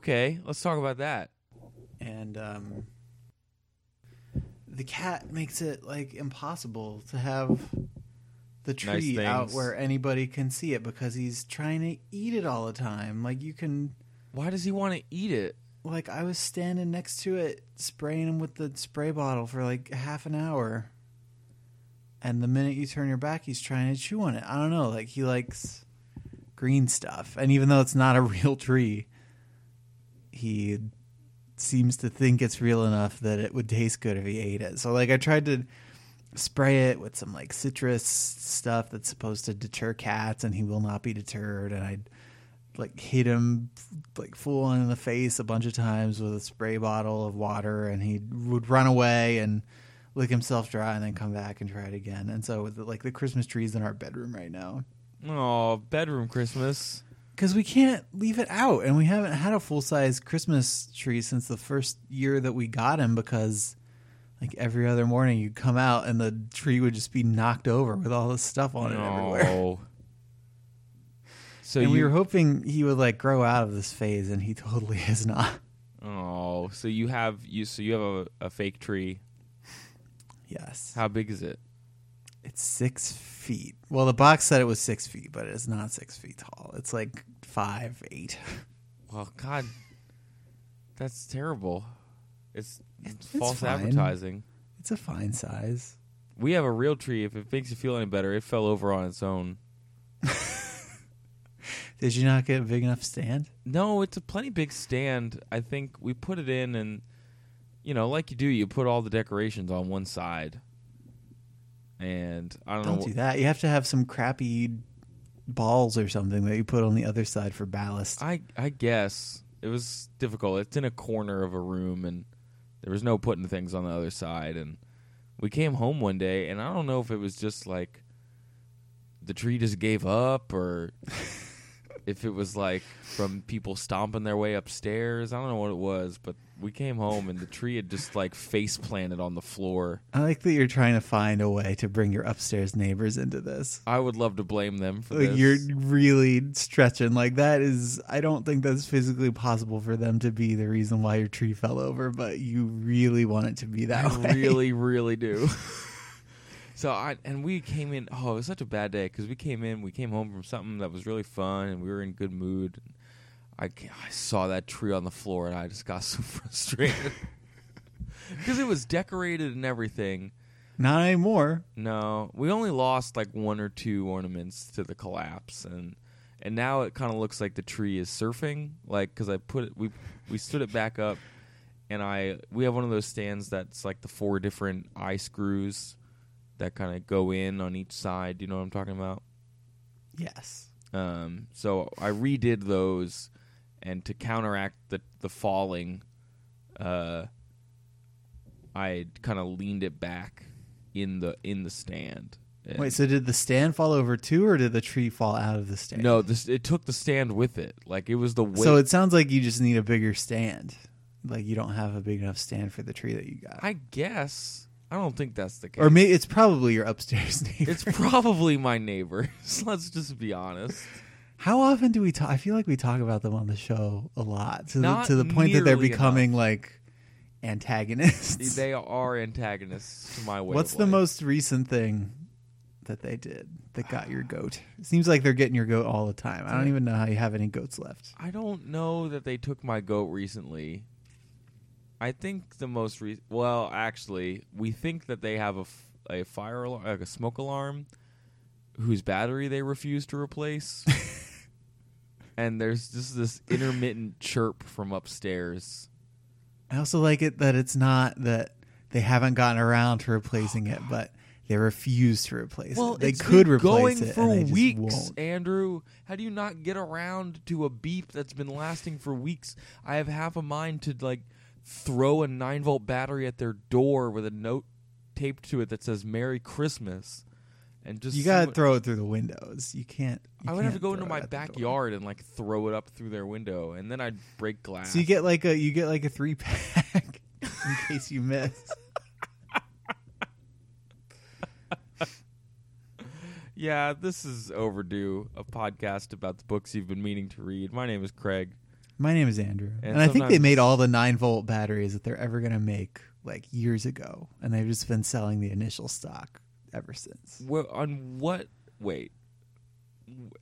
Okay. Let's talk about that. and um, the cat makes it like impossible to have the Nice tree out where anybody can see it because he's trying to eat it all the time. Like you can, Why does he want to eat it? like I was standing next to it, spraying him with the spray bottle for like half an hour. And the minute you turn your back, he's trying to chew on it. I don't know. Like he likes green stuff, and even though it's not a real tree, he seems to think it's real enough that it would taste good if he ate it. So like I tried to spray it with some like citrus stuff that's supposed to deter cats, and he will not be deterred. And I like hit him like full on in the face a bunch of times with a spray bottle of water, and he would run away and lick himself dry and then come back and try it again. And so with the, like the Christmas trees in our bedroom right now Oh, bedroom Christmas. Because we can't leave it out, and we haven't had a full size Christmas tree since the first year that we got him. Because like every other morning, you'd come out and the tree would just be knocked over with all this stuff on it everywhere. Oh. So and you we were hoping he would like grow out of this phase, and he totally has not. Oh, so you have you so you have a, a fake tree. Yes, How big is it? It's six feet. Well, the box said it was six feet, but it's not six feet tall. It's like five, eight. Well, God, that's terrible. It's, It's false fine. advertising. It's a fine size. We have a real tree. If it makes you feel any better, it fell over on its own. Did you not get a big enough stand? No, it's a plenty big stand. I think we put it in, and you know, like you do, you put all the decorations on one side. And I don't, Don't know. do that. You have to have some crappy balls or something that you put on the other side for ballast. I I guess it was difficult. It's in a corner of a room, and there was no putting things on the other side. And we came home one day, and I don't know if it was just like the tree just gave up, or if it was like from people stomping their way upstairs. I don't know what it was, but we came home, and the tree had just like face planted on the floor. I like that you're trying to find a way to bring your upstairs neighbors into this. I would love to blame them for Like this. you're really stretching. Like that is I don't think that's physically possible for them to be the reason why your tree fell over, but you really want it to be that I way. really, really do. so I and we came in. Oh, it was such a bad day because we came in. We came home from something that was really fun, and we were in good mood. I I saw that tree on the floor, and I just got so frustrated because it was decorated and everything. Not anymore. No, we only lost like one or two ornaments to the collapse, and and now it kind of looks like the tree is surfing. Like because I put it, we we stood it back up, and I we have one of those stands that's like the four different eye screws that kind of go in on each side. You know what I'm talking about? Yes. Um, so I redid those, and to counteract the the falling, uh, I kind of leaned it back in the in the stand. And- Wait, so did the stand fall over too or did the tree fall out of the stand? no, this it took the stand with it. Like it was the weight. So it sounds like you just need a bigger stand. Like you don't have a big enough stand for the tree that you got. I guess I don't think that's the case. or maybe it's probably your upstairs neighbor. it's probably my neighbors. Let's just be honest. How often do we talk? I feel like we talk about them on the show a lot to the, to the point that they're becoming like antagonists. They are antagonists to my way. What's the life. most recent thing that they did that got your goat? It seems like they're getting your goat all the time. I don't even know how you have any goats left. I don't know that they took my goat recently. I think the most re- well, actually, we think that they have a, f- a fire alarm, like a smoke alarm, whose battery they refuse to replace. and there's just this intermittent chirp from upstairs. I also like it that it's not that they haven't gotten around to replacing it, but they refuse to replace Well, it. They it's could replace going it for and weeks. Andrew. How do you not get around to a beep that's been lasting for weeks? I have half a mind to like throw a nine volt battery at their door with a note taped to it that says "Merry Christmas," and just You gotta what- throw it through the windows. You can't. you I would have to go into my at the door. backyard and like throw it up through their window, and then I'd break glass. So you get like a you get like a three pack in case you miss. yeah, this is overdue. A podcast about the books you've been meaning to read. My name is Craig. My name is Andrew, And and, I think they made all the nine volt batteries that they're ever gonna make like years ago, and they've just been selling the initial stock ever since. Well, on what? Wait.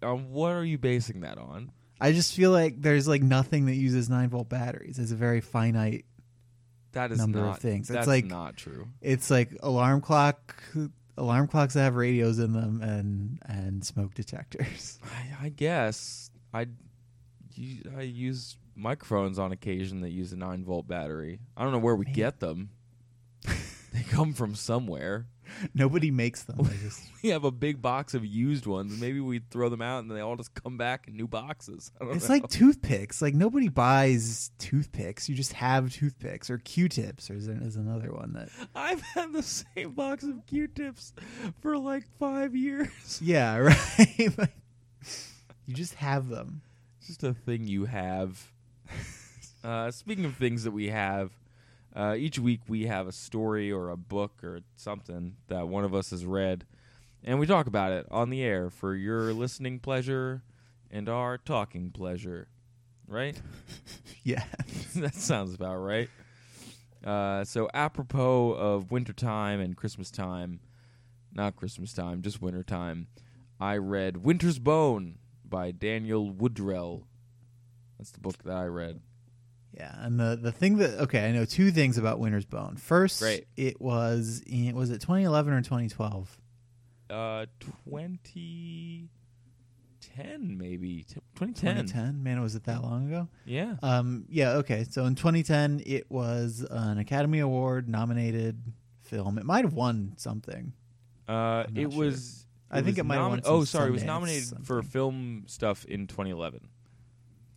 On what are you basing that on? I just feel like there's like nothing that uses nine volt batteries. It's a very finite. That is Number of not things. It's That's like- not true. It's like alarm clock, alarm clocks that have radios in them, and and smoke detectors. I, I guess I I use microphones on occasion that use a nine volt battery. I don't know where we Man. get them. they come from somewhere. Nobody makes them. Just We have a big box of used ones. Maybe we throw them out and they all just come back in new boxes. I don't It's know. like toothpicks. Like nobody buys toothpicks. You just have toothpicks or Q-tips. Or is, is another one that. I've had the same box of Q-tips for like five years. Yeah, right. Like, you just have them. Just a thing you have. Uh, speaking of things that we have, uh, each week we have a story or a book or something that one of us has read, and we talk about it on the air for your listening pleasure and our talking pleasure. Right? Yeah. that sounds about right. Uh, so, apropos of wintertime and Christmas time, not Christmas time, just wintertime, I read Winter's Bone by Daniel Woodrell. That's the book that I read. Yeah, and the the thing that okay, I know two things about Winter's Bone. First, Great. it was in was it 2011 or 2012? Uh, 2010 maybe. T- 2010. 2010. Man, was it that long ago? Yeah. Um, yeah. Okay, so in 2010, it was an Academy Award nominated film. It might have won something. Uh, it sure. was. I think it might have won some Oh, sorry, it was nominated for film stuff in 2011.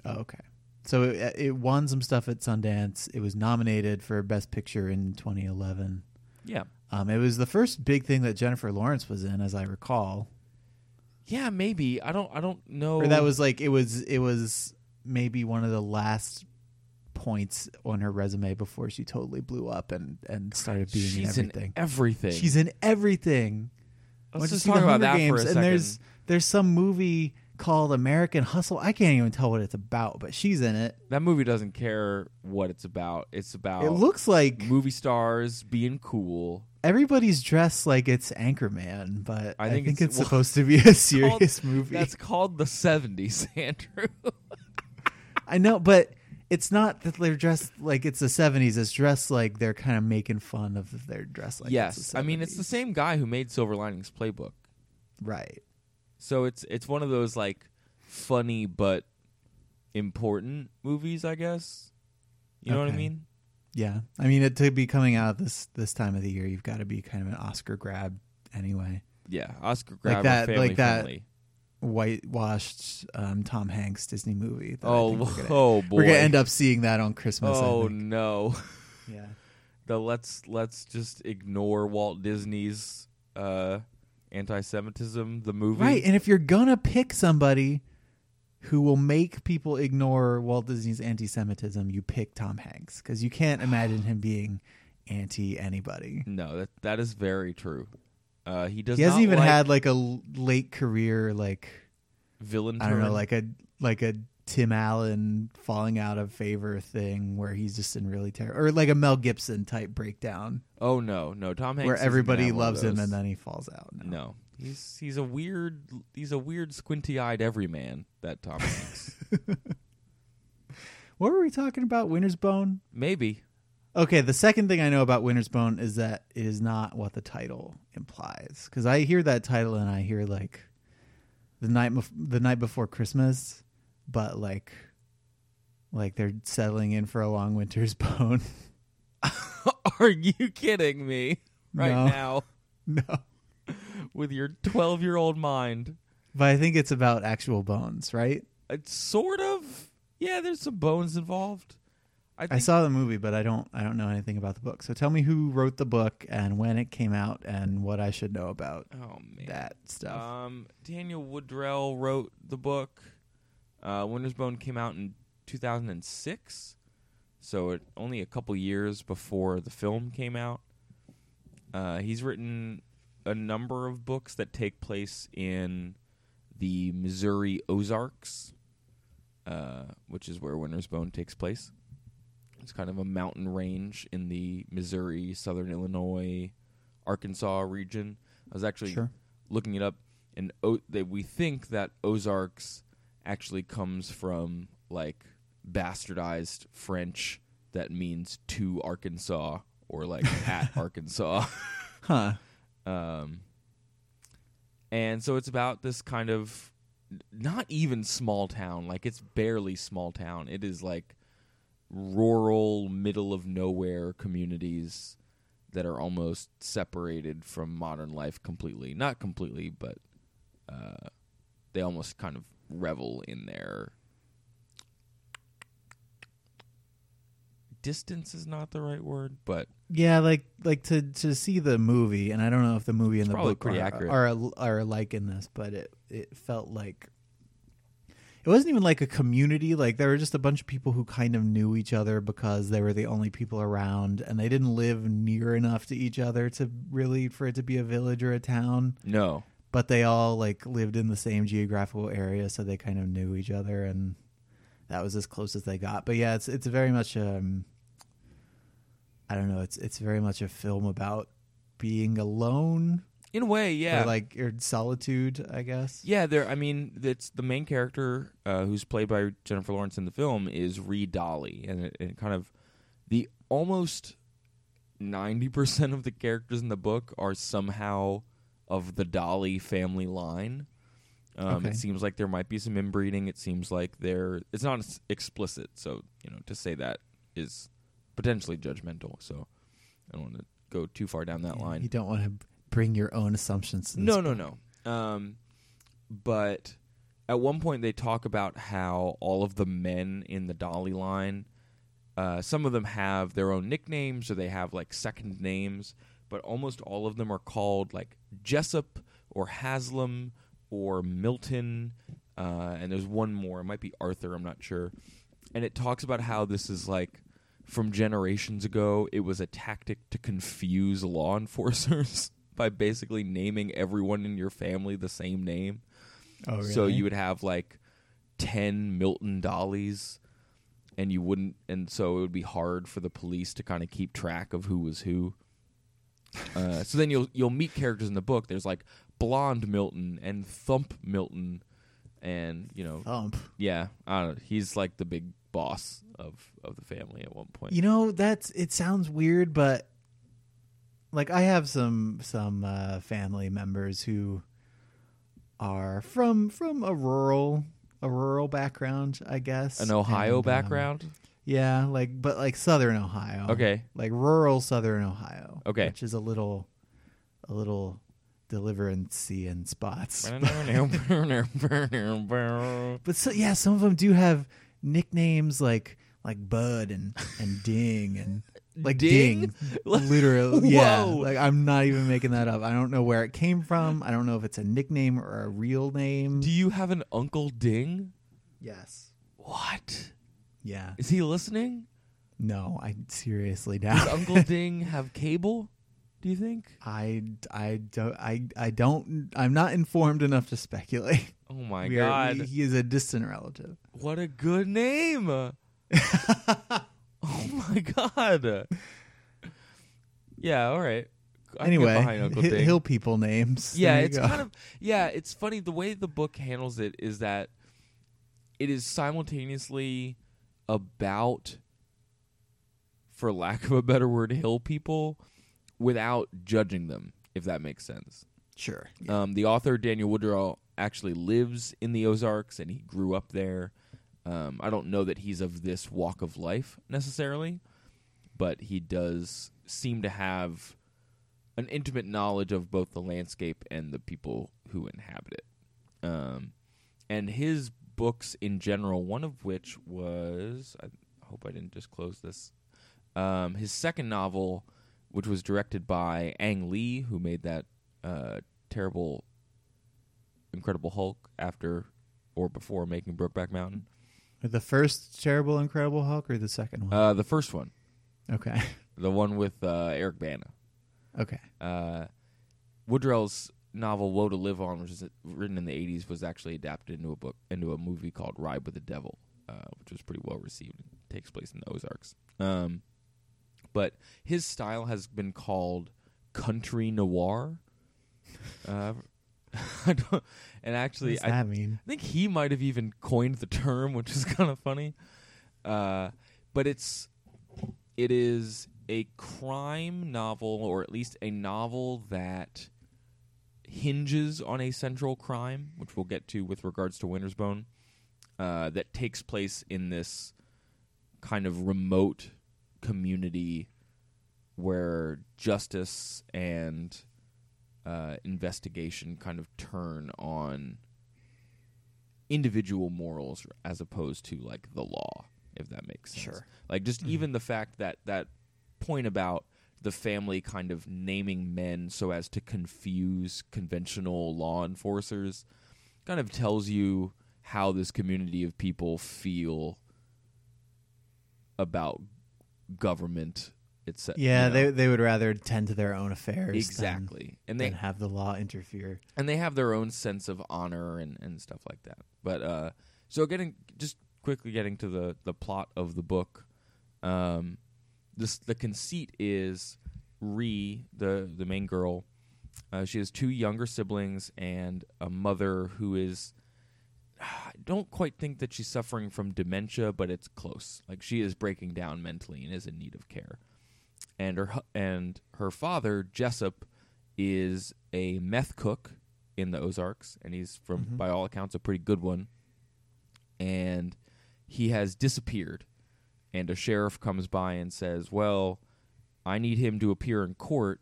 Oh, okay. So it, it won some stuff at Sundance. It was nominated for Best Picture in 2011. Yeah. Um, it was the first big thing that Jennifer Lawrence was in, as I recall. Yeah, maybe. I don't. I don't know. Or that was like it was it was maybe one of the last points on her resume before she totally blew up and and started being She's in everything. In everything. She's in everything. Let's just talk about that Games? for a and second. there's there's some movie called American Hustle. I can't even tell what it's about, but she's in it. that movie doesn't care what it's about. It's about It looks like movie stars being cool. everybody's dressed like it's Anchorman, but I I think think, it's- it's, well, supposed to be a serious movie. That's called the '70s, Andrew. I know, but it's not that they're dressed like it's the seventies. It's dressed like they're kind of making fun of their dress. Like yes, I mean it's the same guy who made Silver Linings Playbook. right. So it's it's one of those like funny but important movies, I guess. You know what I mean? Yeah, I mean it to be coming out this this time of the year, you've got to be kind of an Oscar grab anyway. Yeah, Oscar grabber, that- family like that friendly. Whitewashed um, Tom Hanks Disney movie. that I Oh, think we're gonna, oh boy. we're gonna end up seeing that on Christmas. I Oh no. yeah. the let's let's just ignore Walt Disney's uh anti-Semitism, the movie. Right, and if you're gonna pick somebody who will make people ignore Walt Disney's anti-Semitism, you pick Tom Hanks because you can't imagine him being anti anybody. No, that that is very true. Uh, he does. He hasn't even like had like a late career, like villain. I don't know, like a like a Tim Allen falling out of favor thing where he's just in really terrible, or like a Mel Gibson type breakdown oh no, no, Tom Hanks. where everybody have one of loves him and then he falls out. No. no, he's he's a weird he's a weird squinty-eyed everyman. That Tom Hanks. What were we talking about? Winter's Bone. Maybe Okay, the second thing I know about Winter's Bone is that it is not what the title implies. Because I hear that title and I hear like the night bef- the night before Christmas, but like like they're settling in for a long winter's bone. Are you kidding me right No. now No. with your 12 year old mind? But I think it's about actual bones, right? It's sort of. Yeah, there's some bones involved. I, I saw the movie, but I don't I don't know anything about the book. So tell me who wrote the book and when it came out and what I should know about Oh man, that stuff. Um, Daniel Woodrell wrote the book. Uh, Winter's Bone came out in 2006, so it only a couple years before the film came out. Uh, he's written a number of books that take place in the Missouri Ozarks, uh, which is where Winter's Bone takes place. It's kind of a mountain range in the Missouri, Southern Illinois, Arkansas region. I was actually Sure. looking it up, and o- they, we think that Ozarks actually comes from like bastardized French that means to Arkansas or like at Arkansas. Huh. Um, and so it's about this kind of not even small town, like it's barely small town. It is like rural, middle of nowhere communities that are almost separated from modern life completely. Not completely, but uh, they almost kind of revel in their distance is not the right word, but Yeah, like like to to see the movie, and I don't know if the movie and the book are, accurate. are are alike in this, but it it felt like it wasn't even like a community. Like there were just a bunch of people who kind of knew each other because they were the only people around, and they didn't live near enough to each other to really for it to be a village or a town. no. But they all like lived in the same geographical area, so they kind of knew each other, and that was as close as they got. But yeah, it's it's very much um, I don't know. It's it's very much a film about being alone, In a way, yeah. or like or solitude, I guess. Yeah, there. I mean, it's the main character uh, who's played by Jennifer Lawrence in the film is Ree Dolly, and it, it kind of the almost ninety percent of the characters in the book are somehow of the Dolly family line. Um, Okay. It seems like there might be some inbreeding. It seems like there. It's not explicit, so you know to say that is potentially judgmental. So I don't want to go too far down that line. You don't want to bring your own assumptions. No, no, no. Um, but at one point they talk about how all of the men in the Dolly line, uh, some of them have their own nicknames or they have like second names, but almost all of them are called like Jessup or Haslam or Milton. Uh, and there's one more. It might be Arthur. I'm not sure. And it talks about how this is like from generations ago. It was a tactic to confuse law enforcers by basically naming everyone in your family the same name. Oh, So you would have like 10 Milton Dollies and you wouldn't and so it would be hard for the police to kind of keep track of who was who. Uh, so then you'll you'll meet characters in the book. There's like Blonde Milton and Thump Milton and you know thump. yeah, I don't know. He's like the big boss of of the family at one point. You know, that's it sounds weird, but like I have some some uh, family members who are from from a rural a rural background, I guess. An Ohio And, um, background. yeah, like but like southern Ohio. Okay. Like rural southern Ohio. Okay. Which is a little a little deliverancy in spots. But so, yeah, some of them do have nicknames like like Bud and and Ding and like Ding? Ding, literally. Yeah, like I'm not even making that up. I don't know where it came from. I don't know if it's a nickname or a real name. Do you have an Uncle Ding? yes. What? Yeah. Is he listening? No, I seriously doubt Does. Uncle Ding have cable? Do you think? I I don't I I don't I'm not informed enough to speculate. Oh my We are- god. he- he is a distant relative. What a good name. oh my god. Yeah, all right. I can get anyway, Uncle hi- Ding. hill people names. yeah, There you it's go. kind of yeah, it's funny the way the book handles it is that it is simultaneously about for lack of a better word hill people without judging them if that makes sense. sure. Um, the author Daniel Woodrell actually lives in the Ozarks and he grew up there. Um, I don't know that he's of this walk of life necessarily, but he does seem to have an intimate knowledge of both the landscape and the people who inhabit it. Um, and his books in general, one of which was I hope I didn't just close this. Um, his second novel, which was directed by Ang Lee, who made that uh, terrible Incredible Hulk after or before making Brokeback Mountain. The first terrible Incredible Hulk or the second one? Uh, the first one, okay. the one with uh, Eric Bana. Okay. Uh, Woodrell's novel "Woe to Live On," which is written in the '80s, was actually adapted into a book into a movie called "Ride with the Devil," uh, which was pretty well received. It takes place in the Ozarks. Um, but his style has been called country noir. Uh, and actually, I, that mean? I think he might have even coined the term, which is kind of funny. Uh, but it's it is a crime novel, or at least a novel that hinges on a central crime, which we'll get to with regards to Winter's Bone. Uh, that takes place in this kind of remote community where justice and uh, investigation kind of turn on individual morals as opposed to like the law, if that makes sense. Sure. Like just even the fact that that point about the family kind of naming men so as to confuse conventional law enforcers kind of tells you how this community of people feel about government etc. Yeah, you know? they they would rather tend to their own affairs than- exactly and they than have the law interfere. and they have their own sense of honor and, and stuff like that. But uh, so getting just quickly getting to the the plot of the book, um, this the conceit is Ree, the the main girl. Uh, she has two younger siblings and a mother who is. I don't quite think that she's suffering from dementia, but it's close. Like she is breaking down mentally and is in need of care. And her and her father Jessup is a meth cook in the Ozarks, and he's from, Mhm. by all accounts, a pretty good one. And he has disappeared. And a sheriff comes by and says, Well, I need him to appear in court.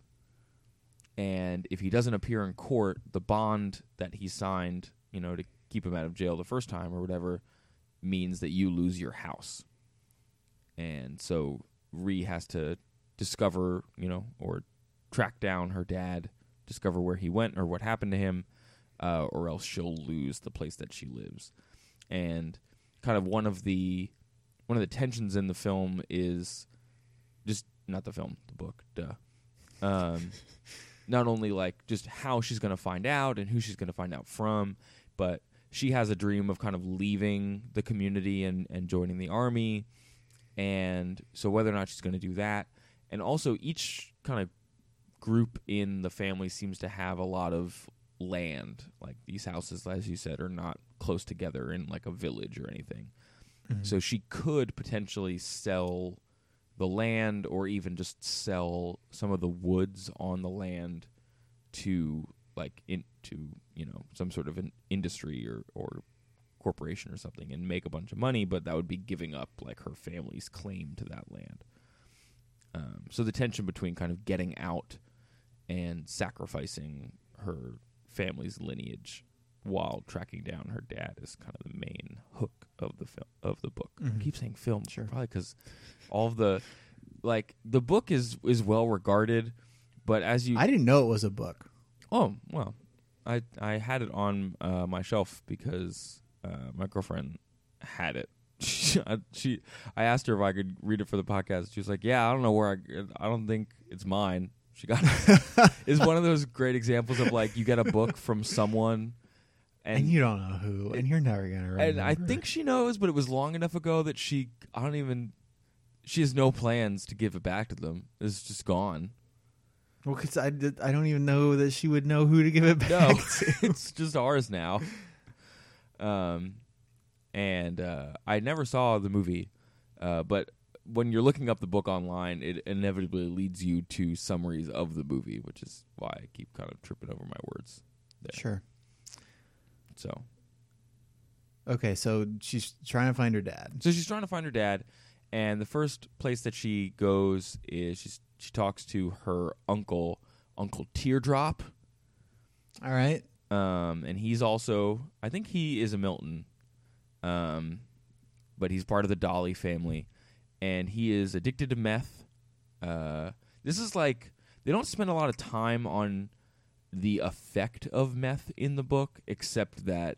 And if he doesn't appear in court, the bond that he signed, you know, to keep him out of jail the first time or whatever, means that you lose your house. And so Ree has to discover, you know, or track down her dad, discover where he went or what happened to him, uh, or else she'll lose the place that she lives. And kind of one of the one of the tensions in the film is just not the film, the book, duh. Um, not only like just how she's going to find out and who she's going to find out from, but she has a dream of kind of leaving the community and, and joining the army. And so whether or not she's going to do that, and also each kind of group in the family seems to have a lot of land. Like these houses, as you said, are not close together in like a village or anything. Mm-hmm. So she could potentially sell the land or even just sell some of the woods on the land to like into, you know, some sort of an industry or or corporation or something and make a bunch of money, but that would be giving up like her family's claim to that land. Um, so the tension between kind of getting out and sacrificing her family's lineage while tracking down her dad is kind of the main hook of the film of the book. Mhm. I keep saying film, Sure. probably because all of the like the book is is well regarded, but as you I didn't know it was a book. Oh well, I I had it on uh, my shelf because uh, my girlfriend had it. She, I- she I asked her if I could read it for the podcast. She was like, "Yeah, I don't know where I. I don't think it's mine." She got it. it's one of those great examples of like you get a book from someone, And, and you don't know who, and you're never gonna remember. and I think she knows, but it was long enough ago that she I don't even. She has no plans to give it back to them. It's just gone. well, because I did, I don't even know that she would know who to give it back. No, to. it's just ours now. Um, and uh, I never saw the movie, uh, but when you're looking up the book online, it inevitably leads you to summaries of the movie, which is why I keep kind of tripping over my words. There. Sure. So, Okay, so she's trying to find her dad. so she's trying to find her dad, and the first place that she goes is she's she talks to her uncle, Uncle Teardrop, All right. um, and he's also I think he is a Milton, um, but he's part of the Dolly family, and he is addicted to meth. Uh, this is like they don't spend a lot of time on the effect of meth in the book, except that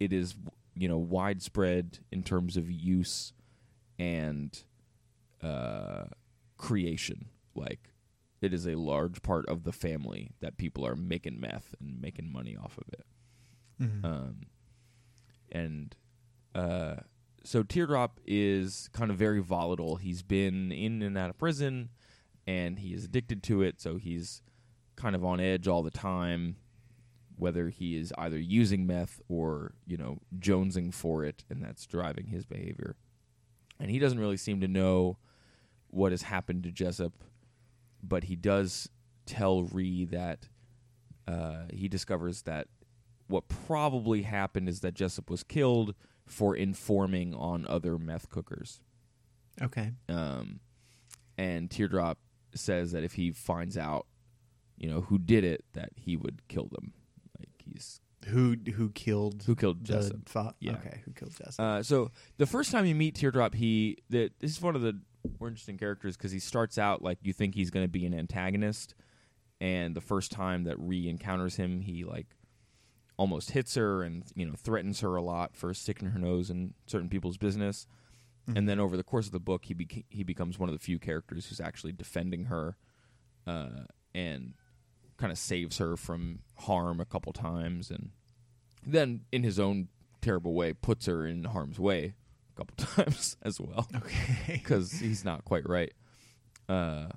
it is you know widespread in terms of use and uh, creation. Like it is a large part of the family that people are making meth and making money off of it. Mhm. Um, and so Teardrop is kind of very volatile. He's been in and out of prison, and he is addicted to it. So he's kind of on edge all the time, whether he is either using meth or you know jonesing for it, and that's driving his behavior. And he doesn't really seem to know what has happened to Jessup, but he does tell Ree that uh, he discovers that what probably happened is that Jessup was killed for informing on other meth cookers. Okay. Um, and Teardrop says that if he finds out, you know, who did it, that he would kill them. Like he's Who who killed who killed Jessup. Yeah. Okay. Who killed Jessup? Uh, so the first time you meet Teardrop, he that this is one of the more interesting characters because he starts out like you think he's going to be an antagonist, and the first time that Ree encounters him, he like almost hits her and you know threatens her a lot for sticking her nose in certain people's business. And then over the course of the book, he beca- he becomes one of the few characters who's actually defending her, uh, and kind of saves her from harm a couple times, and then in his own terrible way puts her in harm's way a couple times as well okay. because he's not quite right. Uh,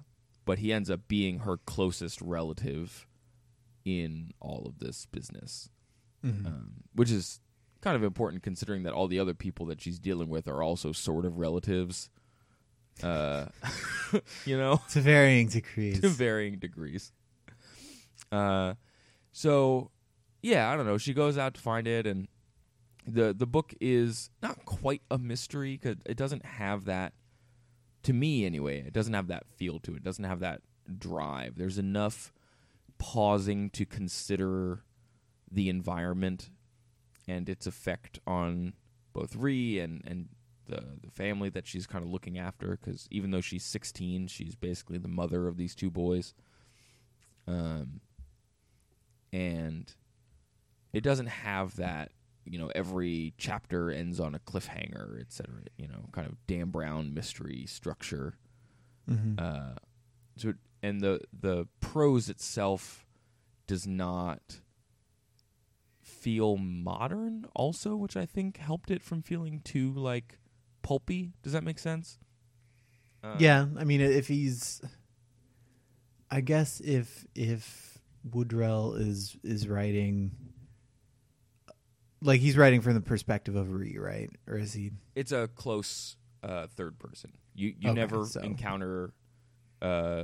but he ends up being her closest relative in all of this business, Mhm. um, which is kind of important considering that all the other people that she's dealing with are also sort of relatives. Uh, you know, to varying degrees. to varying degrees. Uh, so yeah, I don't know. She goes out to find it, and the the book is not quite a mystery because it doesn't have that. To me, anyway, it doesn't have that feel to it. It doesn't have that drive. There's enough pausing to consider the environment and its effect on both Ree and and the the family that she's kind of looking after. Because even though she's 16, she's basically the mother of these two boys. Um, and it doesn't have that. You know, every chapter ends on a cliffhanger, et cetera. You know, kind of Dan Brown mystery structure. Mhm. Uh, so and the the prose itself does not feel modern also which i think helped it from feeling too like pulpy. Does that make sense? Uh, yeah, I mean, if he's, I guess if if Woodrell is is writing, like he's writing from the perspective of Ree, right? Or is he? it's a close uh, third person. You you Okay, never so- encounter uh,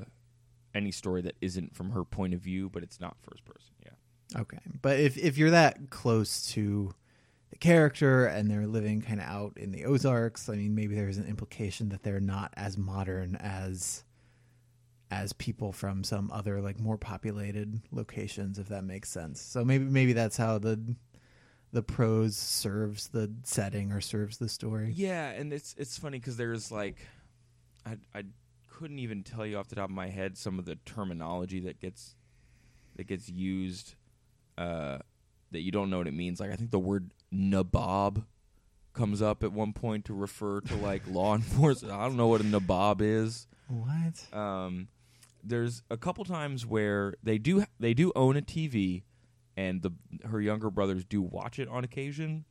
any story that isn't from her point of view but it's not first person yeah Okay, but if if you're that close to the character and they're living kind of out in the Ozarks, I mean, maybe there's an implication that they're not as modern as as people from some other like more populated locations, if that makes sense. So maybe maybe that's how the the prose serves the setting or serves the story. Yeah, and it's it's funny because there's like, I I couldn't even tell you off the top of my head some of the terminology that gets that gets used, uh, that you don't know what it means. Like I think the word nabob comes up at one point to refer to like law enforcement. I don't know what a nabob is. What? Um, there's a couple times where they do they do own a TV, and the her younger brothers do watch it on occasion,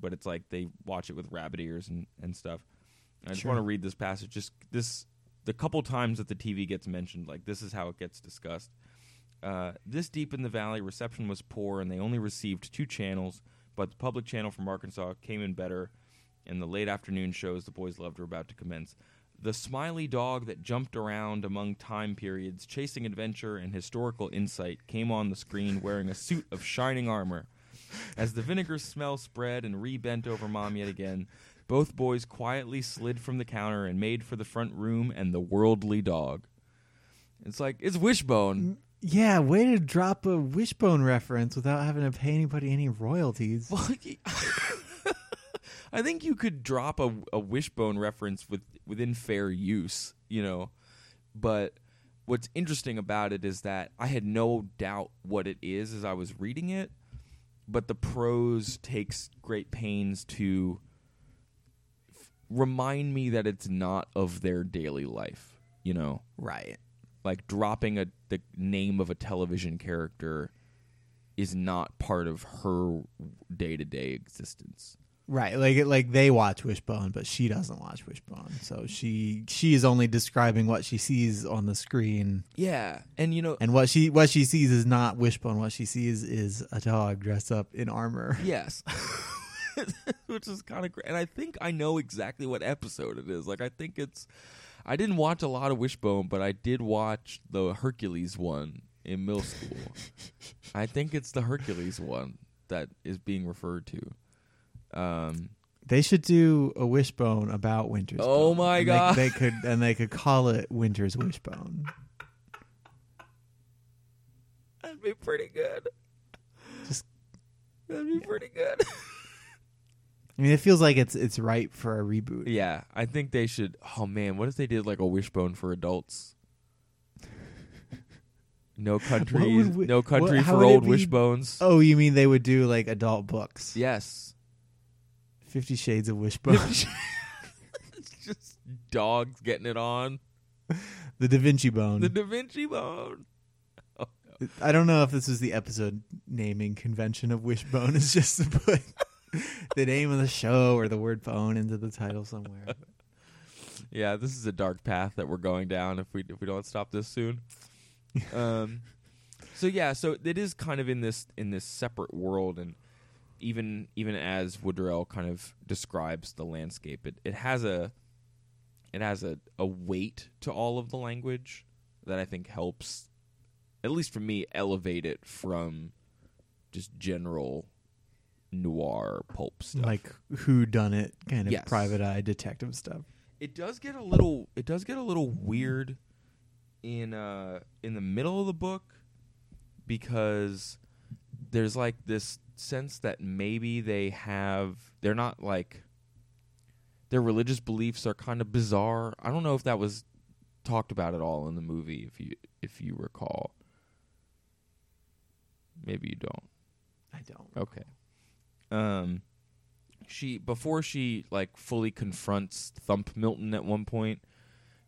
but it's like they watch it with rabbit ears and and stuff. And I just Sure. want to read this passage. Just this the couple times that the TV gets mentioned, like this is how it gets discussed. Uh, this deep in the valley, reception was poor, and they only received two channels. But the public channel from Arkansas came in better, and the late afternoon shows the boys loved were about to commence. The smiley dog that jumped around among time periods, chasing adventure and historical insight, came on the screen wearing a suit of shining armor. As the vinegar smell spread and rebent over Mom yet again, both boys quietly slid from the counter and made for the front room and the worldly dog. It's like it's Wishbone. Yeah, way to drop a Wishbone reference without having to pay anybody any royalties. Well, I think you could drop a, a Wishbone reference with within fair use, you know. But what's interesting about it is that I had no doubt what it is as I was reading it, but the prose takes great pains to f- remind me that it's not of their daily life, you know. Right. Like dropping a the name of a television character is not part of her day-to-day existence. Right, like like they watch Wishbone, but she doesn't watch Wishbone. So she she is only describing what she sees on the screen, Yeah, and you know, and what she what she sees is not Wishbone. What she sees is a dog dressed up in armor. yes, which is kind of great. And I think I know exactly what episode it is. Like, I think it's. I didn't watch a lot of Wishbone, but I did watch the Hercules one in middle school. I think it's the Hercules one that is being referred to. Um, They should do a Wishbone about Winter's. Oh Bone. my And God. They, they could and they could call it Winter's Wishbone. that'd be pretty good. Just- that'd be pretty good. I mean, it feels like it's it's ripe for a reboot. Yeah, I think they should. Oh man, what if they did like a wishbone for adults? No country, we- no country what- for old be- wishbones. Oh, you mean they would do like adult books? Yes, Fifty Shades of Wishbone, just dogs getting it on the Da Vinci Bone. the Da Vinci Bone. I don't know if this is the episode naming convention of Wishbone. Is just to put the name of the show or the word phone into the title somewhere. Yeah, this is a dark path that we're going down if we if we don't stop this soon. um, so yeah, so it is kind of in this in this separate world, and even even as Woodrell kind of describes the landscape, it, it has a it has a, a weight to all of the language that I think helps, at least for me, elevate it from just general noir pulp stuff. Like who done it kind of Yes. private eye detective stuff. it does get a little it does get a little weird in uh in the middle of the book because there's like this sense that maybe they have they're not like their religious beliefs are kind of bizarre. I don't know if that was talked about at all in the movie if you if you recall. Maybe you don't. I don't. Okay. Um she before she like fully confronts Thump Milton at one point,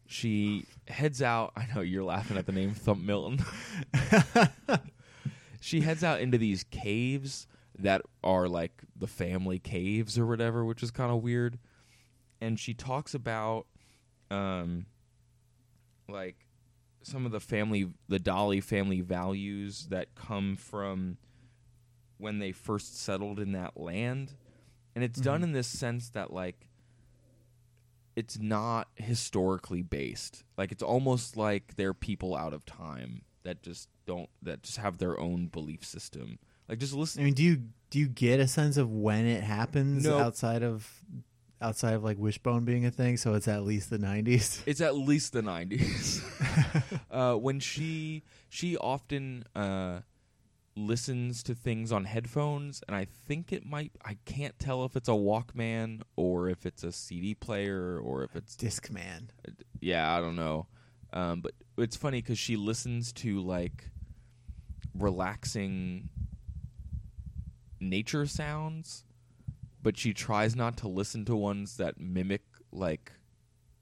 she heads out I know you're laughing at the name Thump Milton. she heads out into these caves that are like the family caves or whatever, which is kind of weird. And she talks about um like some of the family the Dolly family values that come from when they first settled in that land. And it's done Mhm. in this sense that like it's not historically based. Like it's almost like they're people out of time that just don't that just have their own belief system. Like just listen. I mean, do you do you get a sense of when it happens Nope. outside of outside of like Wishbone being a thing? So it's at least the nineties. It's at least the nineties. uh, when she she often uh, listens to things on headphones, and I think it might. I can't tell if it's a Walkman or if it's a CD player or if it's Discman. yeah, I don't know. Um, but it's funny because she listens to like relaxing nature sounds, but she tries not to listen to ones that mimic like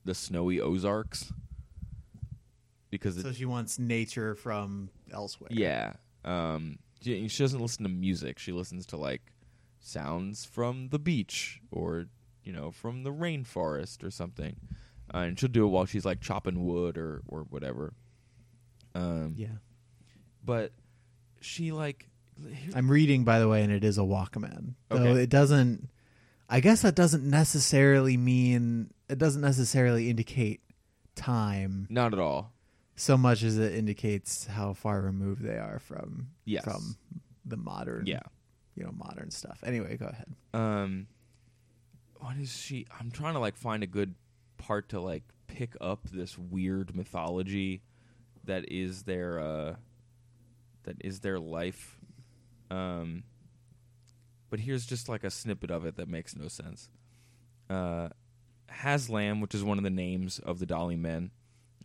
the snowy Ozarks because So it, she wants nature from elsewhere. yeah, um, she, she doesn't listen to music. She listens to like sounds from the beach or you know from the rainforest or something, uh, and she'll do it while she's like chopping wood or or whatever. Um, Yeah. but she like I'm reading, by the way, and it is a Walkman. Though Okay. it doesn't. I guess that doesn't necessarily mean it doesn't necessarily indicate time not at all. So much as it indicates how far removed they are from Yes. from the modern Yeah. you know modern stuff. Anyway, go ahead. Um, what is she? I'm trying to like find a good part to like pick up this weird mythology that is their uh, that is their life. Um, but here's just like a snippet of it that makes no sense. Uh, Haslam, which is one of the names of the Dolly men,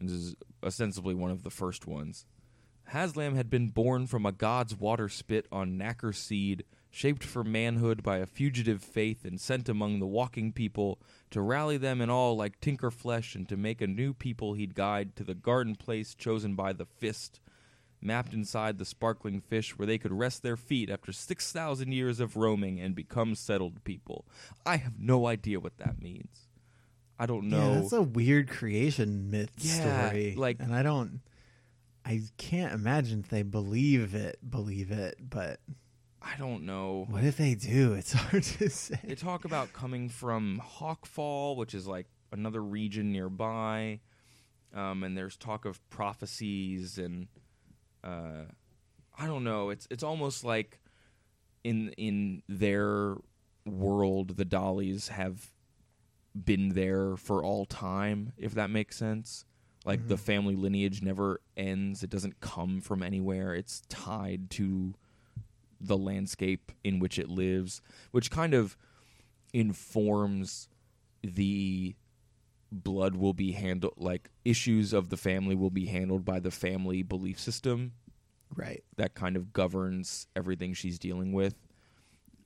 this is ostensibly one of the first ones. Haslam had been born from a god's water spit on Knacker seed, shaped for manhood by a fugitive faith and sent among the walking people to rally them in all like tinker flesh and to make a new people he'd guide to the garden place chosen by the fist, mapped inside the sparkling fish where they could rest their feet after 6,000 years of roaming and become settled people. I have no idea what that means. I don't know. Yeah, that's a weird creation myth Yeah, story. like- and I don't, I can't imagine if they believe it, believe it. But I don't know. what if they do? It's hard to say. They talk about coming from Hawkfall, which is like another region nearby, um, and there's talk of prophecies and uh, I don't know. It's it's almost like in in their world, the Dollies have been there for all time, if that makes sense. Like the family lineage never ends; it doesn't come from anywhere. It's tied to the landscape in which it lives, which kind of informs the blood will be handled like issues of the family will be handled by the family belief system Right. that kind of governs everything she's dealing with.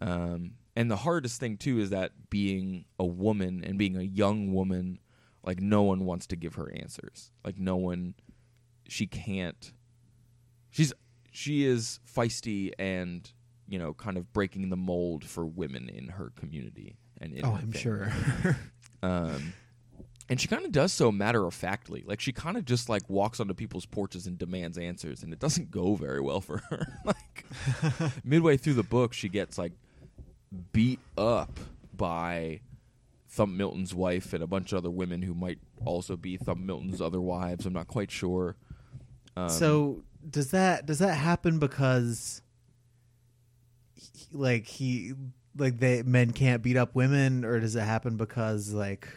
Um, and the hardest thing too is that being a woman and being a young woman, like no one wants to give her answers. Like no one, she can't. She's she is feisty and you know kind of breaking the mold for women in her community and in Oh, I'm family. sure. Um, and she kind of does so matter of factly. Like she kind of just like walks onto people's porches and demands answers, and it doesn't go very well for her. like midway through the book, she gets like beat up by Thump Milton's wife and a bunch of other women who might also be Thump Milton's other wives. I'm not quite sure. Um, so does that does that happen because, he, like he like they men can't beat up women, or does it happen because like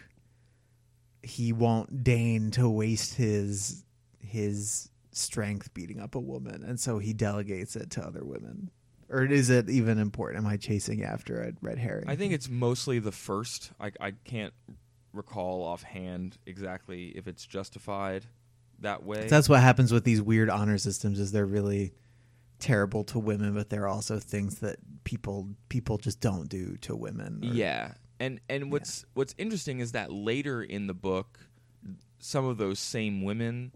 he won't deign to waste his his strength beating up a woman, and so he delegates it to other women? Or is it even important? Am I chasing after a red herring? I think it's mostly the first. I, I can't recall offhand exactly if it's justified that way. That's what happens with these weird honor systems is they're really terrible to women, but they're also things that people people just don't do to women. or- Yeah, and and what's what's interesting is that later in the book, some of those same women,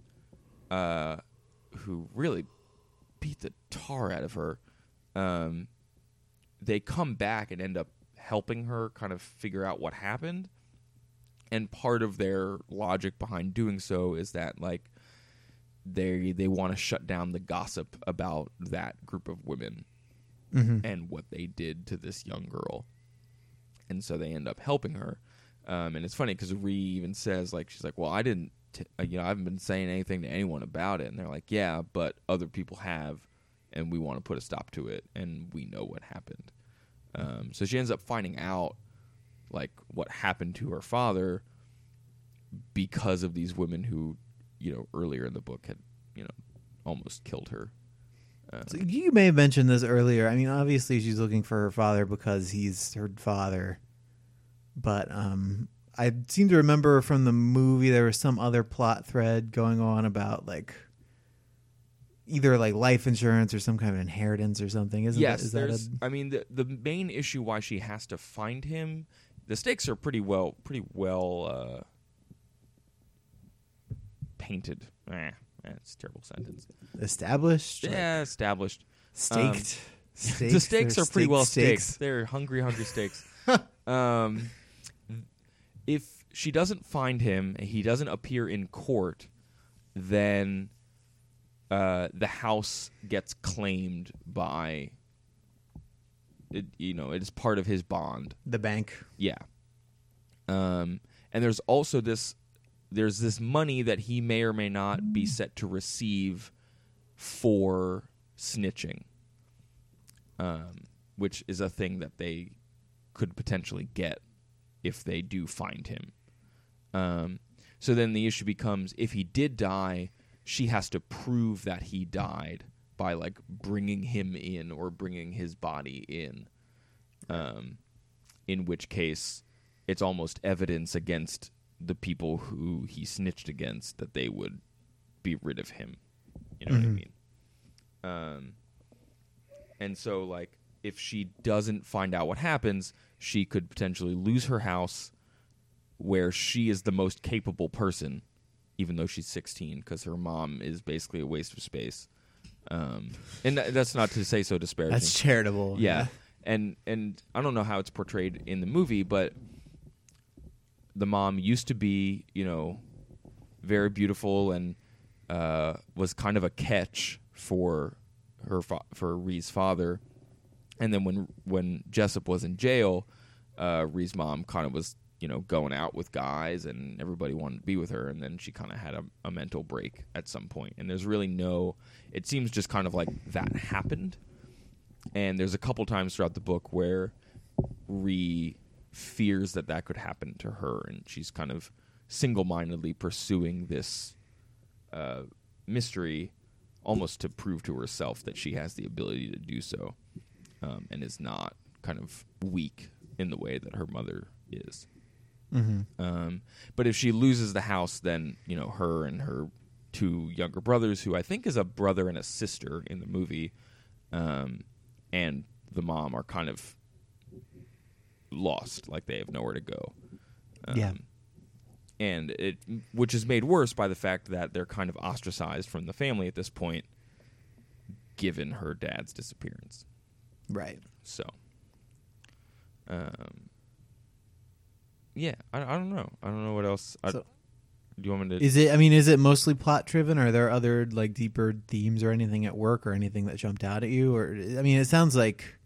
uh, who really beat the tar out of her, um, they come back and end up helping her kind of figure out what happened. And part of their logic behind doing so is that like they they want to shut down the gossip about that group of women Mhm. and what they did to this young girl and so they end up helping her. Um, and it's funny because Ree even says like she's like, "Well, I didn't, t- uh, you know, I haven't been saying anything to anyone about it." And they're like, "Yeah, but other people have, and we want to put a stop to it, and we know what happened." Um, so she ends up finding out like what happened to her father because of these women who, you know, earlier in the book had, you know, almost killed her. Um, So you may have mentioned this earlier. I mean, obviously she's looking for her father because he's her father. But um I seem to remember from the movie there was some other plot thread going on about like either like life insurance or some kind of inheritance or something. Isn't yes, that is that there's. a, I mean, the the main issue why she has to find him, the stakes are pretty well, pretty well uh, painted. Eh, that's a terrible sentence. established? Like, Yeah, established. staked. the stakes are pretty well staked staked. They're hungry, hungry stakes. um, if she doesn't find him, he doesn't appear in court, then uh, the house gets claimed by. It, you know, it is part of his bond. The bank. Yeah. Um, and there's also this there's this money that he may or may not be set to receive for snitching. Um, which is a thing that they could potentially get if they do find him. Um, so then the issue becomes if he did die, she has to prove that he died by like bringing him in or bringing his body in. Um, in which case, it's almost evidence against the people who he snitched against that they would be rid of him. You know what I Mhm. mean? Um, and so, like, if she doesn't find out what happens, she could potentially lose her house where she is the most capable person, even though she's 16, because her mom is basically a waste of space. Um, and tha- that's not to say so disparaging. That's charitable. yeah. And and I don't know how it's portrayed in the movie, but the mom used to be, you know, very beautiful and uh, was kind of a catch for her fa- for Ree's father. And then when when Jessup was in jail, uh, Ree's mom kind of was you know going out with guys and everybody wanted to be with her. And then she kind of had a, a mental break at some point. And there's really no. It seems just kind of like that happened. And there's a couple times throughout the book where Ree fears that that could happen to her, and she's kind of single-mindedly pursuing this uh, mystery, almost to prove to herself that she has the ability to do so, um, and is not kind of weak in the way that her mother is. Hmm Um, but if she loses the house, then you know her and her two younger brothers, who I think is a brother and a sister in the movie, um, and the mom are kind of lost, like they have nowhere to go. Um, Yeah. and it which is made worse by the fact that they're kind of ostracized from the family at this point, given her dad's disappearance. Right. So, um, yeah, I, I don't know. I don't know what else. I, So- do you want me to? Is it? I mean, is it mostly plot driven? Or are there other like deeper themes or anything at work or anything that jumped out at you? Or I mean, it sounds like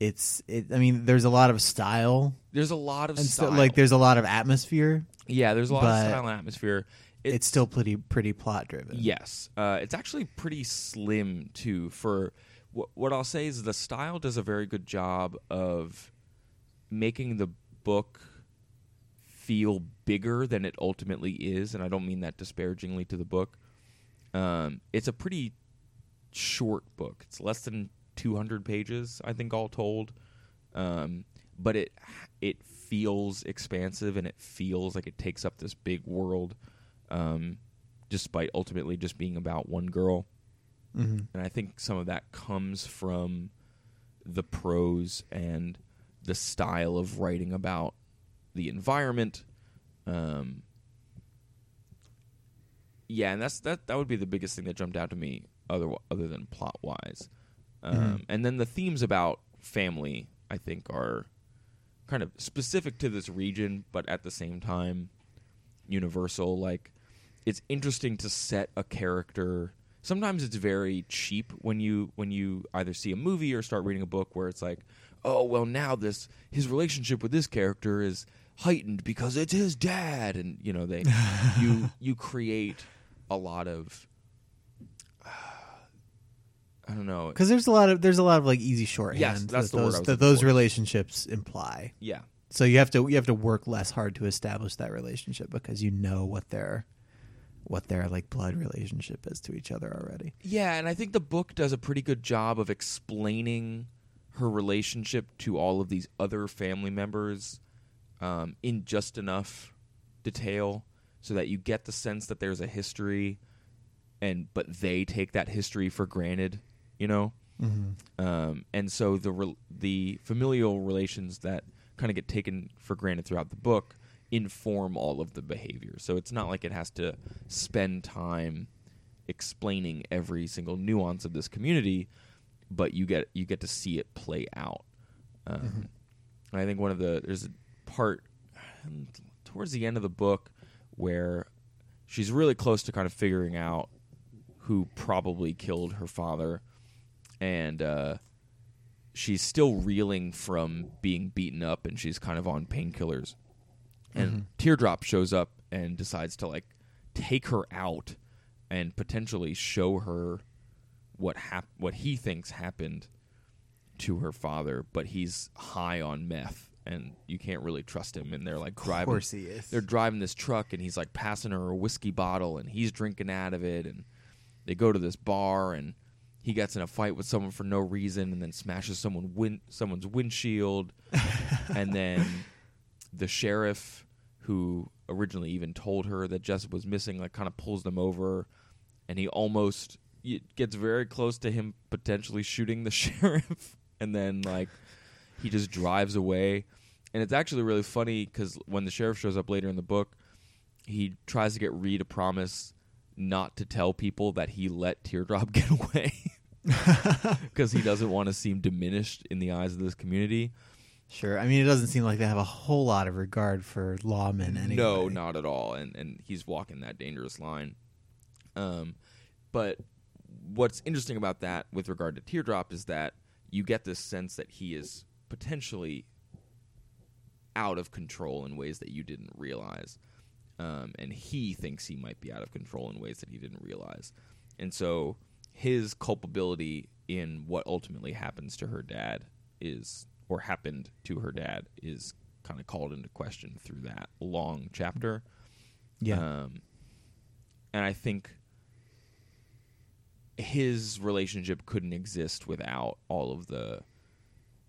it's. It. I mean, there's a lot of style there's a lot of and style. stuff. Like there's a lot of atmosphere. yeah, there's a lot of style and atmosphere. It- It's still pretty pretty plot driven. Yes, uh, it's actually pretty slim too. For wh- what I'll say is the style does a very good job of making the book feel bigger than it ultimately is, and I don't mean that disparagingly to the book. Um, it's a pretty short book. It's less than 200 pages, I think, all told. Um, but it it feels expansive and it feels like it takes up this big world, um, despite ultimately just being about one girl. hmm And I think some of that comes from the prose and the style of writing about the environment. Um, yeah, and that's that. That would be the biggest thing that jumped out to me, other other than plot wise. Um, Mhm. And then the themes about family, I think, are kind of specific to this region, but at the same time universal. Like, it's interesting to set a character. Sometimes it's very cheap when you when you either see a movie or start reading a book where it's like, oh well, now this his relationship with this character is heightened because it's his dad, and you know they you you create a lot of uh, I don't know. Because there's a lot of there's a lot of like easy shorthand Yes, that's that the those that those for. relationships imply. Yeah, So you have to you have to work less hard to establish that relationship because you know what their what their like blood relationship is to each other already. Yeah, and I think the book does a pretty good job of explaining her relationship to all of these other family members um, in just enough detail so that you get the sense that there's a history, and but they take that history for granted, you know. Mm-hmm. Um, and so the re- the familial relations that kind of get taken for granted throughout the book inform all of the behavior. So it's not like it has to spend time explaining every single nuance of this community, but you get you get to see it play out. Um, And I think one of the there's a part towards the end of the book where she's really close to kind of figuring out who probably killed her father. And uh, she's still reeling from being beaten up and she's kind of on painkillers. And teardrop shows up and decides to like take her out and potentially show her what hap- what he thinks happened to her father but he's high on meth and you can't really trust him. And they're like Of driving course he is. they're driving this truck and he's like passing her a whiskey bottle and he's drinking out of it and they go to this bar and he gets in a fight with someone for no reason and then smashes someone win- someone's windshield and then the sheriff who originally even told her that Jessup was missing like kind of pulls them over and he almost it gets very close to him potentially shooting the sheriff and then like he just drives away and it's actually really funny because when the sheriff shows up later in the book he tries to get Ree to promise not to tell people that he let Teardrop get away because he doesn't want to seem diminished in the eyes of this community. Sure. I mean, it doesn't seem like they have a whole lot of regard for lawmen anyway. No, not at all. And and he's walking that dangerous line. Um, but what's interesting about that with regard to Teardrop is that you get this sense that he is potentially out of control in ways that you didn't realize. Um, and he thinks he might be out of control in ways that he didn't realize. And so his culpability in what ultimately happens to her dad is, or happened to her dad, is kind of called into question through that long chapter. Yeah. Um, and I think his relationship couldn't exist without all of the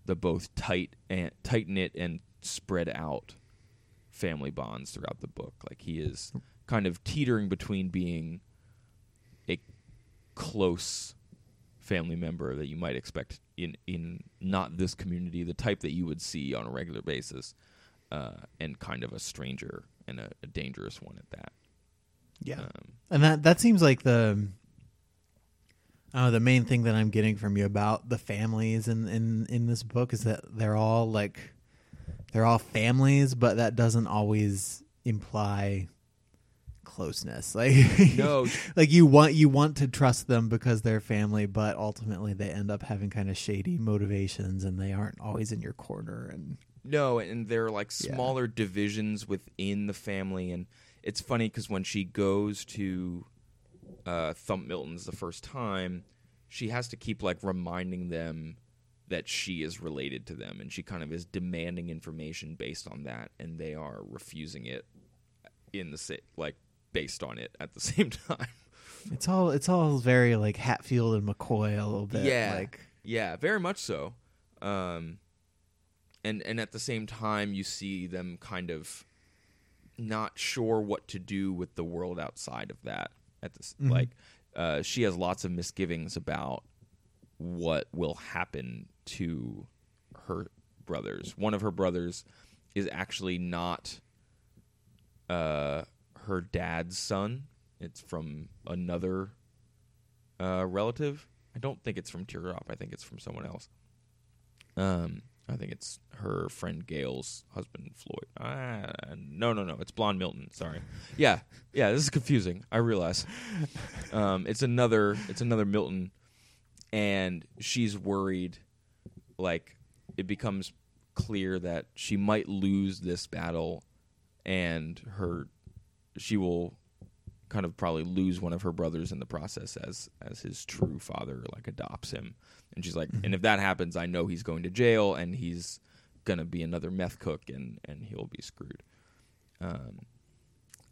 the both tight and tight knit and spread out family bonds throughout the book. Like he is kind of teetering between being a close family member that you might expect in in not this community, the type that you would see on a regular basis, uh, and kind of a stranger and a, a dangerous one at that. yeah. Um, And that that seems like the uh, the main thing that I'm getting from you about the families in, in in this book is that they're all like they're all families, but that doesn't always imply closeness. Like No. like you want you want to trust them because they're family, but ultimately they end up having kind of shady motivations and they aren't always in your corner and No, and there are like Yeah. smaller divisions within the family, and it's funny because when she goes to uh, Thump Milton's the first time, she has to keep like reminding them that she is related to them, and she kind of is demanding information based on that, and they are refusing it in the sa- like based on it at the same time. it's all it's all very like Hatfield and McCoy a little bit. Yeah. Like Yeah, very much so. Um, and and at the same time, you see them kind of not sure what to do with the world outside of that. At this, Mhm. like, uh, she has lots of misgivings about what will happen to her brothers. One of her brothers is actually not uh, her dad's son. It's from another uh, relative. I don't think it's from Teardrop. I think it's from someone else. Um, I think it's her friend Gail's husband, Floyd. Ah, no, no, no. It's Blonde Milton. Sorry. Yeah, yeah. This is confusing. I realize. Um, it's another. It's another Milton, and she's worried. Like it becomes clear that she might lose this battle, and her, she will kind of probably lose one of her brothers in the process as as his true father like adopts him. And she's like and if that happens i know he's going to jail and he's gonna be another meth cook and and he'll be screwed. Um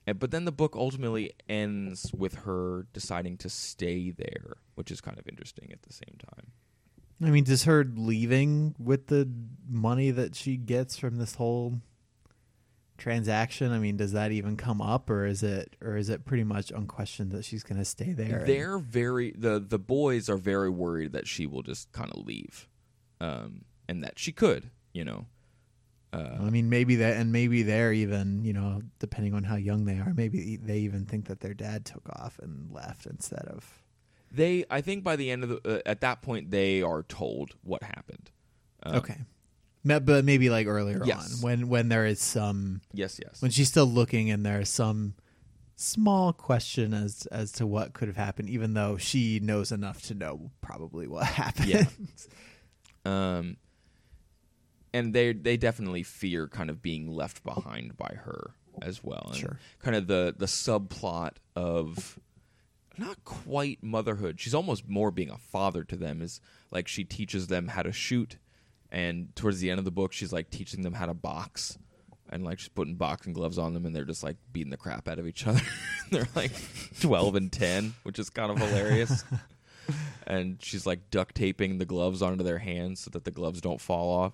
and, but then the book ultimately ends with her deciding to stay there which is kind of interesting at the same time. I mean, does her leaving with the money that she gets from this whole transaction? I mean, does that even come up, or is it, or is it pretty much unquestioned that she's going to stay there? they're very the the boys are very worried that she will just kind of leave um and that she could you know uh, I mean, maybe that, and maybe they're even, you know, depending on how young they are, maybe they even think that their dad took off and left instead of. They, I think, by the end of the, uh, at that point, they are told what happened. Um, okay, but maybe like earlier Yes. on, when when there is some, Yes. Yes. when she's still looking, and there's some small question as as to what could have happened, even though she knows enough to know probably what happened. Yeah. um, and they they definitely fear kind of being left behind by her as well. And Sure. Kind of the the subplot of not quite motherhood. She's almost more being a father to them. Is like she teaches them how to shoot, and towards the end of the book, she's like teaching them how to box, and like she's putting boxing gloves on them, and they're just like beating the crap out of each other. they're like twelve and ten, which is kind of hilarious. and she's like duct taping the gloves onto their hands so that the gloves don't fall off,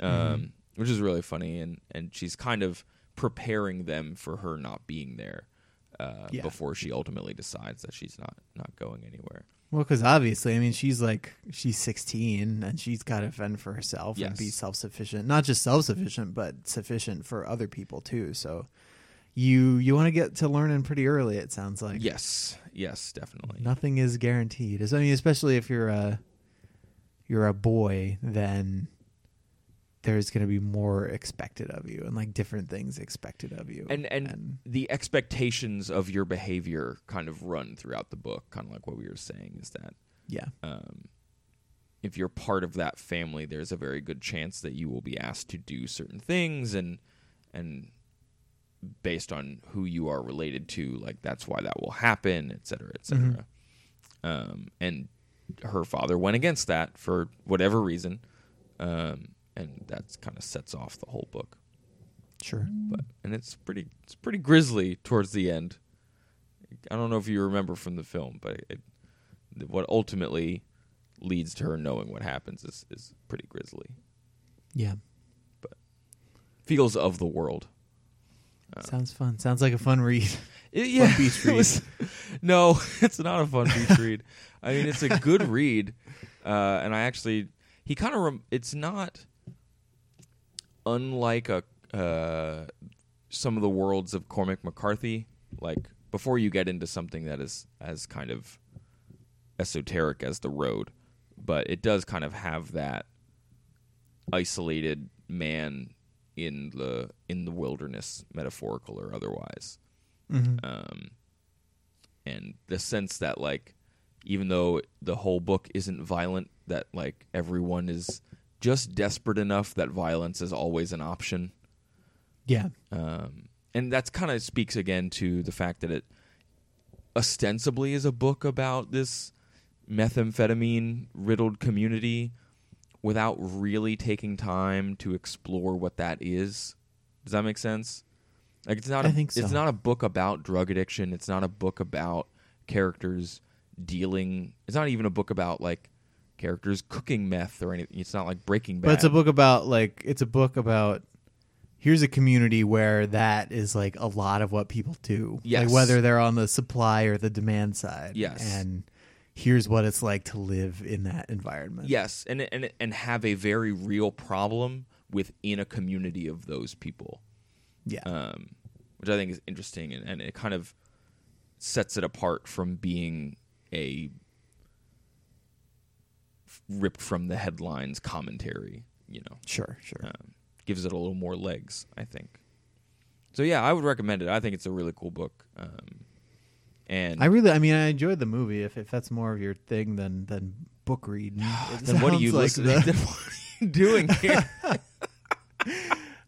um, which is really funny. And and she's kind of preparing them for her not being there uh, Yeah. before she ultimately decides that she's not not going anywhere. Well, because obviously, I mean, she's like she's 16 and she's got to fend for herself and be self sufficient. Not just self sufficient, but sufficient for other people too. So you you want to get to learning pretty early. It sounds like Yes, yes, definitely. nothing is guaranteed. I mean, especially if you're a you're a boy, then there's going to be more expected of you and like different things expected of you. and and, the expectations of your behavior kind of run throughout the book kind of like what we were saying is that yeah, um, if you're part of that family there's a very good chance that you will be asked to do certain things and and based on who you are related to like that's why that will happen et cetera et cetera. Um, and her father went against that for whatever reason. Um, and that kind of sets off the whole book sure. but and it's pretty it's pretty grisly towards the end. I don't know if you remember from the film, but it, what ultimately leads to her knowing what happens is is pretty grisly. Yeah, But Feels of the world. sounds fun. Sounds like a fun read. It- yeah, beach it was- no, it's not a fun beach read. I mean, it's a good read, uh, and I actually he kind of rem- it's not unlike a uh, some of the worlds of Cormac McCarthy. Like before you get into something that is as kind of esoteric as the road, but it does kind of have that isolated man in the in the wilderness, metaphorical or otherwise Mhm. um, and the sense that like even though the whole book isn't violent that like everyone is just desperate enough that violence is always an option Yeah, um, and that's kind of speaks again to the fact that it ostensibly is a book about this methamphetamine riddled community without really taking time to explore what that is. Does that make sense? Like it's not I a, think so. it's not a book about drug addiction. It's not a book about characters dealing. It's not even a book about like characters cooking meth or anything. It's not like Breaking Bad. But it's a book about like it's a book about here's a community where that is like a lot of what people do. Yes. Like whether they're on the supply or the demand side. Yes. And here's what it's like to live in that environment. Yes, and and and have a very real problem within a community of those people, Yeah. um, which I think is interesting, and, and it kind of sets it apart from being a ripped from the headlines commentary. You know, sure, sure. um, gives it a little more legs, I think. So yeah, I would recommend it. I think it's a really cool book. Um, and I really I mean I enjoyed the movie if if that's more of your thing than than book reading. Then what are you like listening? the- what are you doing here?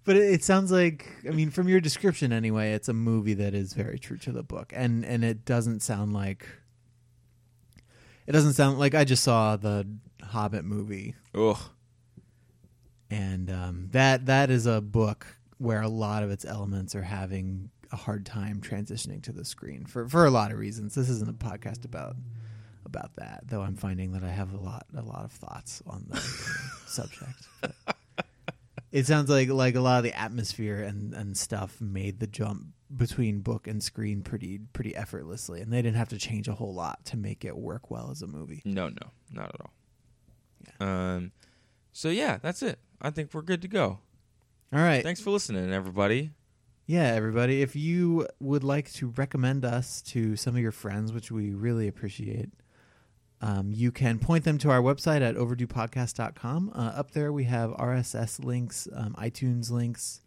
But it, it sounds like I mean, from your description anyway, it's a movie that is very true to the book, and and it doesn't sound like it doesn't sound like I just saw the Hobbit movie, Ugh. and um, that that is a book where a lot of its elements are having a hard time transitioning to the screen for for a lot of reasons. This isn't a podcast about about that, though. I'm finding that I have a lot a lot of thoughts on the subject. But it sounds like like a lot of the atmosphere and and stuff made the jump between book and screen pretty pretty effortlessly, and they didn't have to change a whole lot to make it work well as a movie. No, no, not at all. Um, so yeah, that's it. I think we're good to go. All right, Thanks for listening, everybody. Yeah, everybody. If you would like to recommend us to some of your friends, which we really appreciate, um, you can point them to our website at overduepodcast.com. Uh, up there, we have RSS links, um, iTunes links.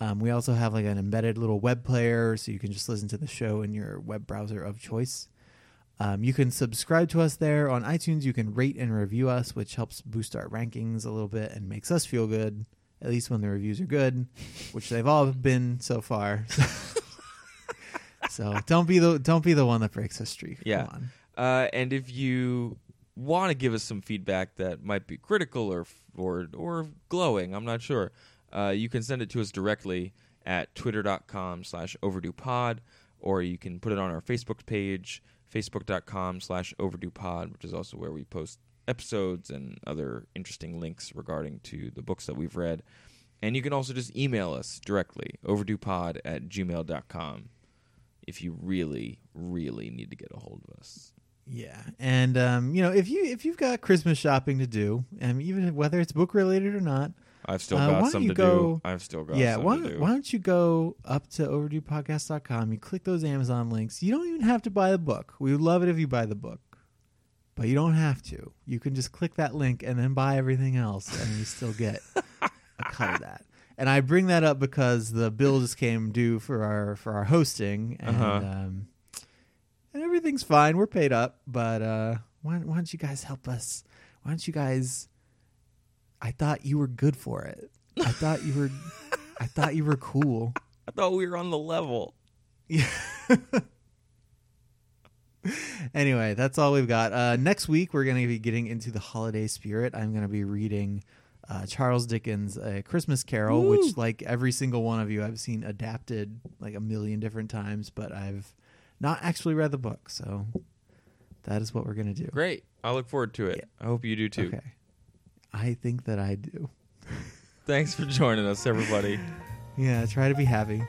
Um, we also have like an embedded little web player, so you can just listen to the show in your web browser of choice. Um, you can subscribe to us there on iTunes. You can rate and review us, which helps boost our rankings a little bit and makes us feel good, at least when the reviews are good, which they've all been so far. so don't be the don't be the one that breaks streak. Come Yeah. on. Uh, and if you want to give us some feedback that might be critical or or or glowing, I'm not sure. Uh, you can send it to us directly at twitter.com slash overdue pod, or you can put it on our Facebook page, facebook.com slash overdue pod, which is also where we post episodes and other interesting links regarding to the books that we've read. And you can also just email us directly, overduepod at gmail.com, if you really, really need to get a hold of us. Yeah, and um, you know, if you if you've got Christmas shopping to do, and even whether it's book related or not, I've still Uh, got some to go- do. I've still got yeah, why, do. why don't you go up to overduepodcast.com, you click those Amazon links. You don't even have to buy the book. We would love it if you buy the book, but you don't have to. You can just click that link and then buy everything else, and you still get a cut of that. And I bring that up because the bill just came due for our for our hosting, and Uh-huh. um, and everything's fine. We're paid up, but uh, why, why don't you guys help us? Why don't you guys? I thought you were good for it. I thought you were. I thought you were cool. I thought we were on the level. Yeah. anyway, that's all we've got. Uh, next week, we're going to be getting into the holiday spirit. I'm going to be reading uh, Charles Dickens' A Christmas Carol, Woo. which, like every single one of you, I've seen adapted like a million different times, but I've not actually read the book. So that is what we're going to do. Great. I look forward to it. I hope you do too. Okay. I think that I do. Thanks for joining us, everybody. Yeah, try to be happy.